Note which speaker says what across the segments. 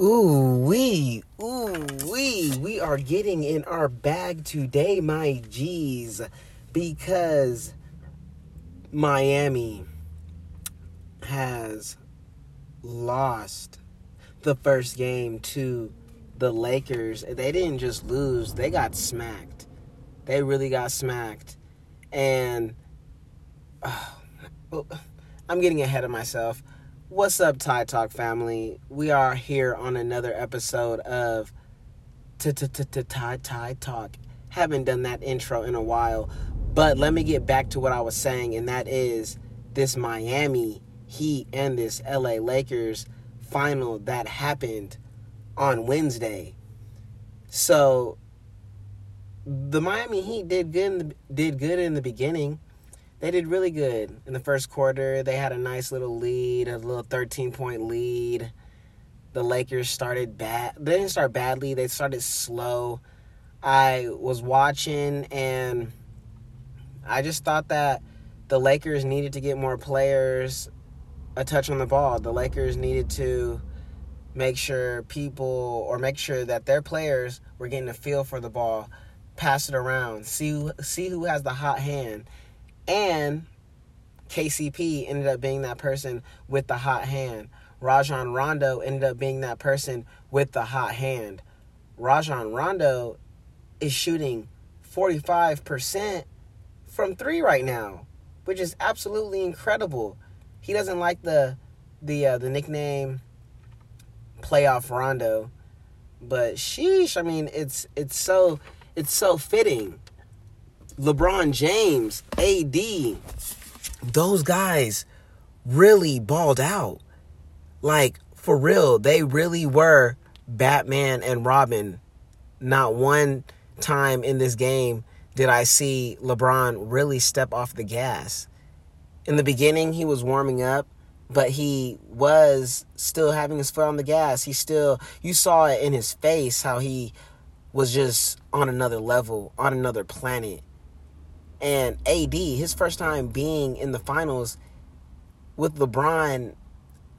Speaker 1: Ooh wee, ooh wee. We are getting in our bag today, my G's, because Miami has lost the first game to the Lakers. They didn't just lose, they got smacked. They really got smacked. And uh, I'm getting ahead of myself. What's up, Tai Talk family? We are here on another episode of Tai Tai Talk. Haven't done that intro in a while, but let me get back to what I was saying, and that is this Miami Heat and this LA Lakers final that happened on Wednesday. So the Miami Heat did good. The, did good in the beginning they did really good in the first quarter. They had a nice little lead, a little 13 point lead. The Lakers started bad. They didn't start badly, they started slow. I was watching and I just thought that the Lakers needed to get more players a touch on the ball. The Lakers needed to make sure people or make sure that their players were getting a feel for the ball, pass it around, see see who has the hot hand and KCP ended up being that person with the hot hand. Rajon Rondo ended up being that person with the hot hand. Rajon Rondo is shooting 45% from 3 right now, which is absolutely incredible. He doesn't like the the uh, the nickname playoff Rondo, but sheesh, I mean, it's it's so it's so fitting LeBron James, AD, those guys really balled out. Like, for real, they really were Batman and Robin. Not one time in this game did I see LeBron really step off the gas. In the beginning, he was warming up, but he was still having his foot on the gas. He still, you saw it in his face how he was just on another level, on another planet and AD, his first time being in the finals with LeBron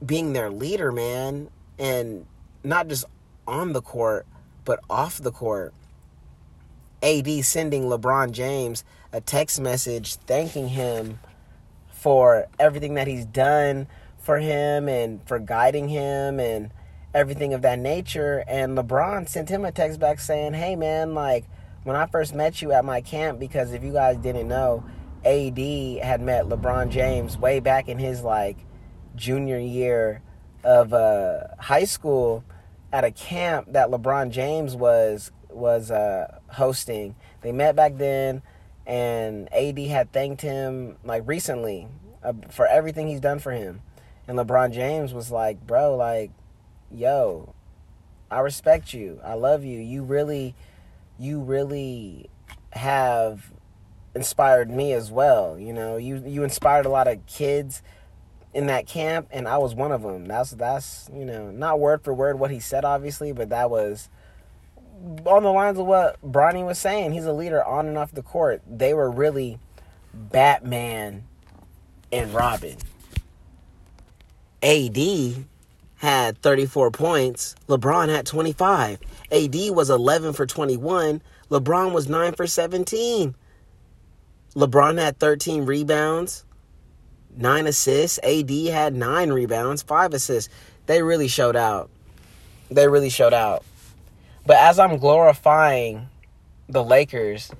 Speaker 1: being their leader, man, and not just on the court, but off the court. AD sending LeBron James a text message thanking him for everything that he's done for him and for guiding him and everything of that nature. And LeBron sent him a text back saying, Hey, man, like, when I first met you at my camp, because if you guys didn't know, AD had met LeBron James way back in his like junior year of uh, high school at a camp that LeBron James was was uh, hosting. They met back then, and AD had thanked him like recently uh, for everything he's done for him. And LeBron James was like, "Bro, like, yo, I respect you. I love you. You really." You really have inspired me as well. You know, you you inspired a lot of kids in that camp, and I was one of them. That's that's you know not word for word what he said, obviously, but that was on the lines of what Bronny was saying. He's a leader on and off the court. They were really Batman and Robin. AD had 34 points. LeBron had 25. AD was 11 for 21. LeBron was 9 for 17. LeBron had 13 rebounds, 9 assists. AD had 9 rebounds, 5 assists. They really showed out. They really showed out. But as I'm glorifying the Lakers,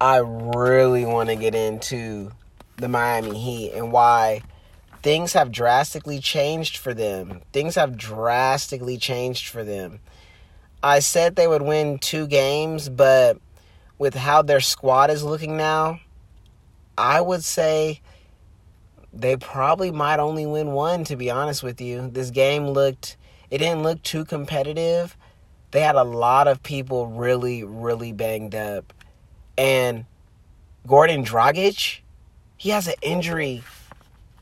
Speaker 1: I really want to get into the Miami Heat and why things have drastically changed for them. Things have drastically changed for them. I said they would win two games, but with how their squad is looking now, I would say they probably might only win one, to be honest with you. This game looked, it didn't look too competitive. They had a lot of people really, really banged up. And Goran Dragic, he has an injury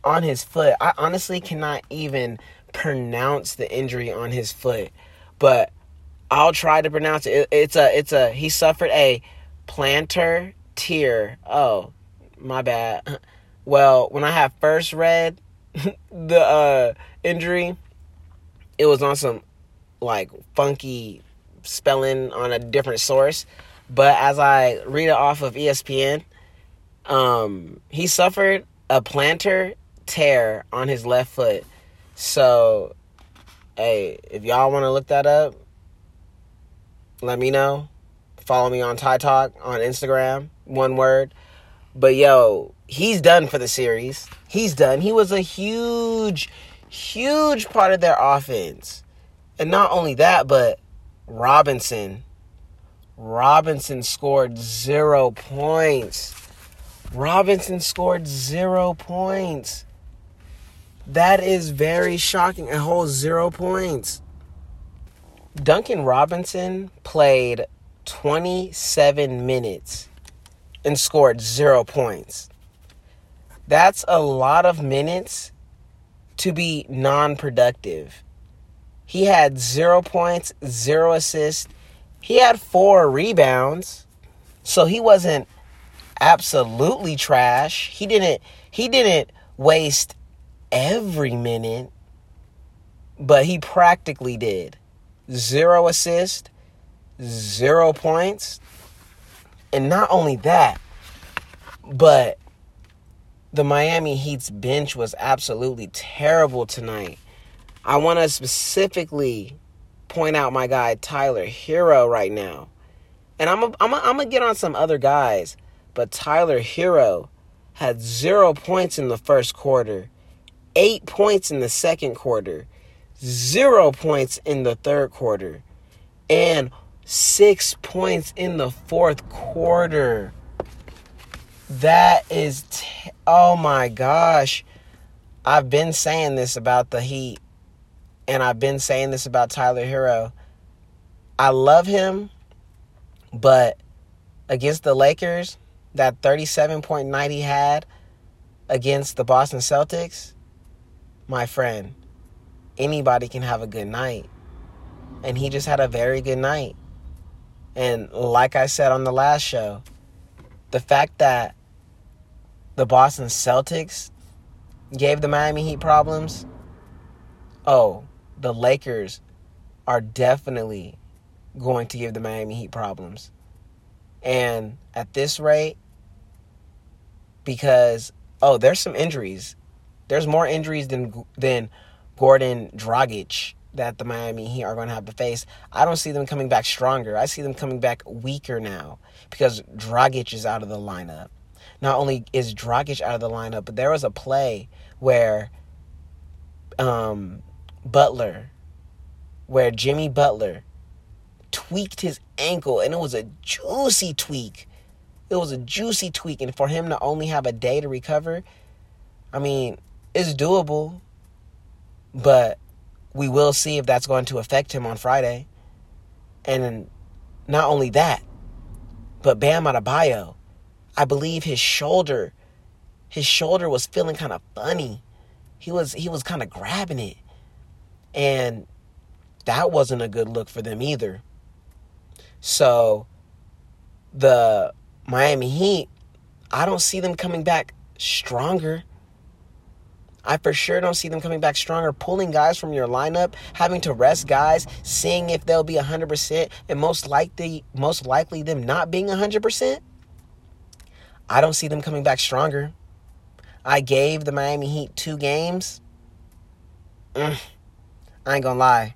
Speaker 1: on his foot. I honestly cannot even pronounce the injury on his foot, but I'll try to pronounce it. It's a it's a he suffered a plantar tear. Oh, my bad. Well, when I have first read the uh, injury, it was on some like funky spelling on a different source. But as I read it off of ESPN, um, he suffered a plantar tear on his left foot. So, hey, if y'all want to look that up, let me know. Follow me on Tai Talk on Instagram, one word. But yo, he's done for the series. He's done. He was a huge, huge part of their offense. And not only that, but Robinson. Robinson scored zero points. Robinson scored zero points. That is very shocking. A whole zero points. Duncan Robinson played 27 minutes and scored zero points. That's a lot of minutes to be non productive. He had zero points, zero assists. He had four rebounds. So he wasn't absolutely trash. He didn't he didn't waste every minute, but he practically did. Zero assist, zero points. And not only that, but the Miami Heat's bench was absolutely terrible tonight. I want to specifically point out my guy Tyler Herro right now. And I'm a, I'm I'm gonna get on some other guys, but Tyler Herro had 0 points in the first quarter, 8 points in the second quarter, 0 points in the third quarter, and 6 points in the fourth quarter. That is t- oh my gosh. I've been saying this about the Heat and I've been saying this about Tyler Herro. I love him, but against the Lakers, that 37 point night he had against the Boston Celtics, my friend, anybody can have a good night. And he just had a very good night. And like I said on the last show, the fact that the Boston Celtics gave the Miami Heat problems, oh, the Lakers are definitely going to give the Miami Heat problems. And at this rate, because oh, there's some injuries. There's more injuries than than Goran Dragic that the Miami Heat are going to have to face. I don't see them coming back stronger. I see them coming back weaker now because Dragic is out of the lineup. Not only is Dragic out of the lineup, but there was a play where um, Butler, where Jimmy Butler tweaked his ankle, and it was a juicy tweak. It was a juicy tweak, and for him to only have a day to recover, I mean, it's doable, but we will see if that's going to affect him on Friday. And not only that, but Bam Adebayo, I believe his shoulder, his shoulder was feeling kind of funny. He was he was kind of grabbing it. And that wasn't a good look for them either. So the Miami Heat, I don't see them coming back stronger. I for sure don't see them coming back stronger, pulling guys from your lineup, having to rest guys, seeing if they'll be 100%, and most likely most likely them not being 100%. I don't see them coming back stronger. I gave the Miami Heat two games. Mm. I ain't gonna lie.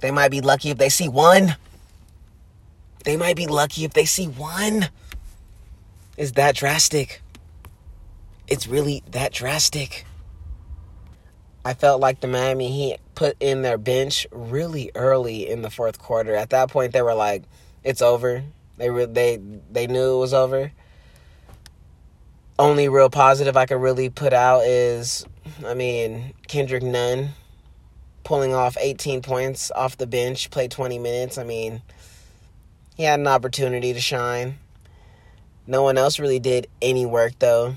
Speaker 1: They might be lucky if they see one. They might be lucky if they see one. Is that drastic? It's really that drastic. I felt like the Miami Heat put in their bench really early in the fourth quarter. At that point, they were like, "It's over." They they they knew it was over. Only real positive I could really put out is, I mean, Kendrick Nunn pulling off 18 points off the bench, played 20 minutes. I mean, he had an opportunity to shine. No one else really did any work though.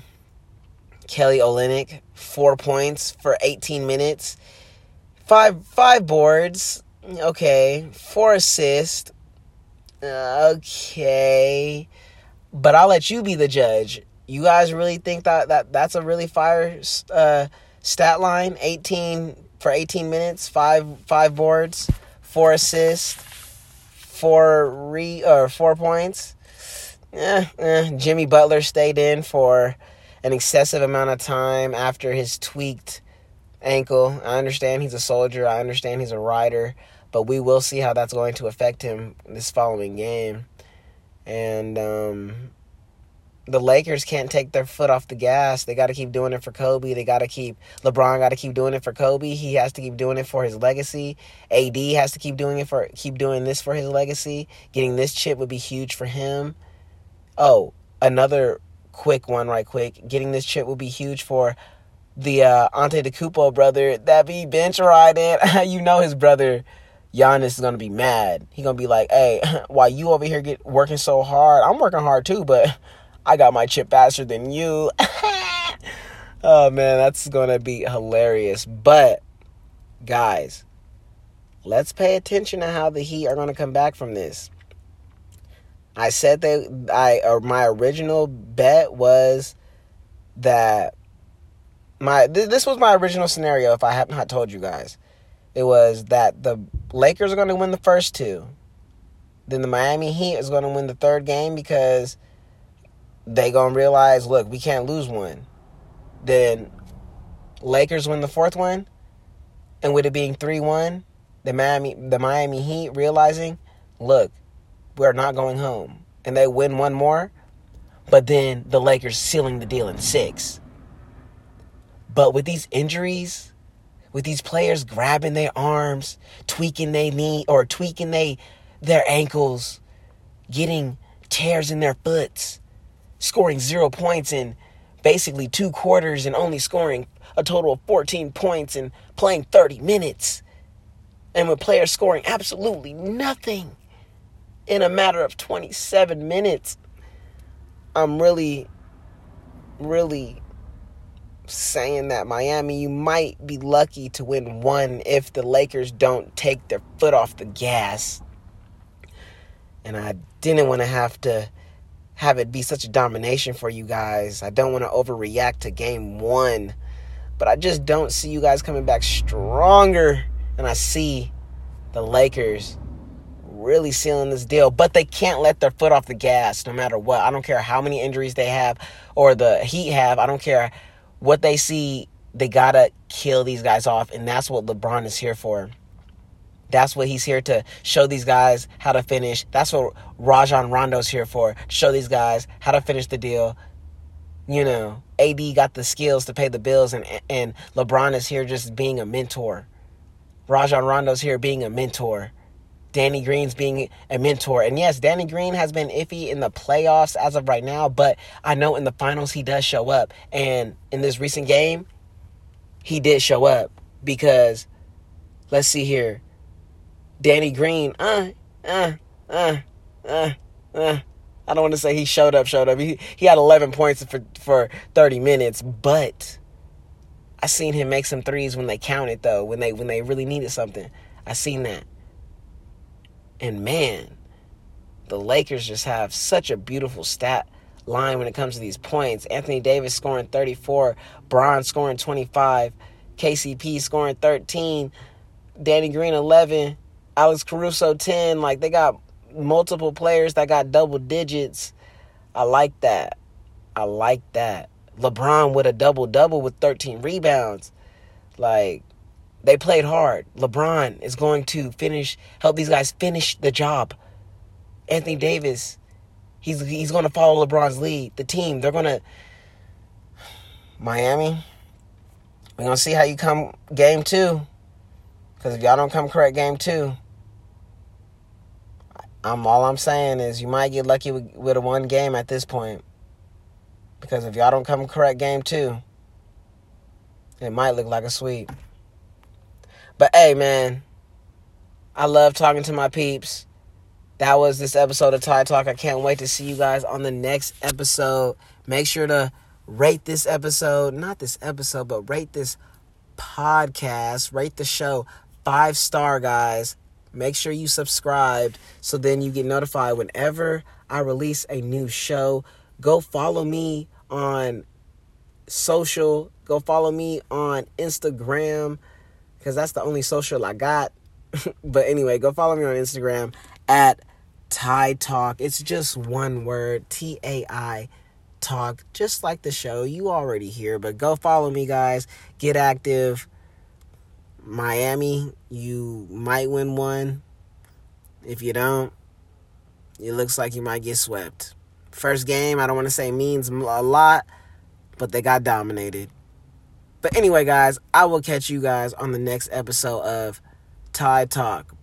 Speaker 1: Kelly Olynyk, four points for 18 minutes, five five boards. Okay, four assists. Okay, but I'll let you be the judge. You guys really think that, that that's a really fire uh, stat line? 18 for 18 minutes, five five boards, four assists, four re or four points. Eh, eh. Jimmy Butler stayed in for an excessive amount of time after his tweaked ankle. I understand he's a soldier. I understand he's a rider, but we will see how that's going to affect him this following game. And um, the Lakers can't take their foot off the gas. They got to keep doing it for Kobe. They got to keep LeBron got to keep doing it for Kobe. He has to keep doing it for his legacy. AD has to keep doing it for keep doing this for his legacy. Getting this chip would be huge for him. Oh, another quick one right quick. Getting this chip will be huge for the uh Antetokounmpo brother that be bench riding. you know his brother Giannis is gonna be mad. He gonna be like, "Hey, why you over here get working so hard, I'm working hard too, but I got my chip faster than you. oh man, that's gonna be hilarious. But guys, let's pay attention to how the Heat are gonna come back from this. I said that I or my original bet was that my th- this was my original scenario if I have not told you guys. It was that the Lakers are going to win the first two. Then the Miami Heat is going to win the third game because they gonna realize, look, we can't lose one. Then Lakers win the fourth one, and with it being three one, the Miami the Miami Heat realizing, look, we're not going home, and they win one more, but then the Lakers sealing the deal in six. But with these injuries, with these players grabbing their arms, tweaking their knee or tweaking they their ankles, getting tears in their foots, scoring zero points in basically two quarters and only scoring a total of 14 points and playing 30 minutes. And with players scoring absolutely nothing in a matter of 27 minutes, I'm really, really saying that Miami, you might be lucky to win one if the Lakers don't take their foot off the gas. And I didn't want to have to have it be such a domination for you guys. I don't want to overreact to game one, but I just don't see you guys coming back stronger. And I see the Lakers really sealing this deal, but they can't let their foot off the gas no matter what. I don't care how many injuries they have or the Heat have. I don't care what they see. They got to kill these guys off, and that's what LeBron is here for. That's what he's here to show these guys how to finish. That's what Rajon Rondo's here for. Show these guys how to finish the deal. You know, AD got the skills to pay the bills, and and LeBron is here just being a mentor. Rajon Rondo's here being a mentor. Danny Green's being a mentor. And yes, Danny Green has been iffy in the playoffs as of right now, but I know in the finals he does show up. And in this recent game, he did show up because let's see here. Danny Green, uh, uh, uh, uh, uh. I don't want to say he showed up, showed up. He he had 11 points for for 30 minutes, but I seen him make some threes when they counted though, when they when they really needed something. I seen that. And man, the Lakers just have such a beautiful stat line when it comes to these points. Anthony Davis scoring 34, Bron scoring 25, KCP scoring 13, Danny Green 11, Alex Caruso 10. Like they got multiple players that got double digits. I like that. I like that. LeBron with a double double with 13 rebounds. Like they played hard. LeBron is going to finish help these guys finish the job. Anthony Davis, he's he's going to follow LeBron's lead. The team, they're going to Miami. We're going to see how you come game 2. Cuz if y'all don't come correct game 2, I'm all I'm saying is you might get lucky with, with a one game at this point. Because if y'all don't come correct game two, it might look like a sweep. But hey man, I love talking to my peeps. That was this episode of Tai Talk. I can't wait to see you guys on the next episode. Make sure to rate this episode, not this episode, but rate this podcast, rate the show five star, guys. Make sure you subscribed so then you get notified whenever I release a new show. Go follow me on social. Go follow me on Instagram because that's the only social I got. but anyway, go follow me on Instagram at Tai Talk. It's just one word T A I Talk, just like the show. You already hear, but go follow me, guys. Get active. Miami, you might win one. If you don't, it looks like you might get swept. First game, I don't want to say means a lot, but they got dominated. But anyway, guys, I will catch you guys on the next episode of Tai Talk.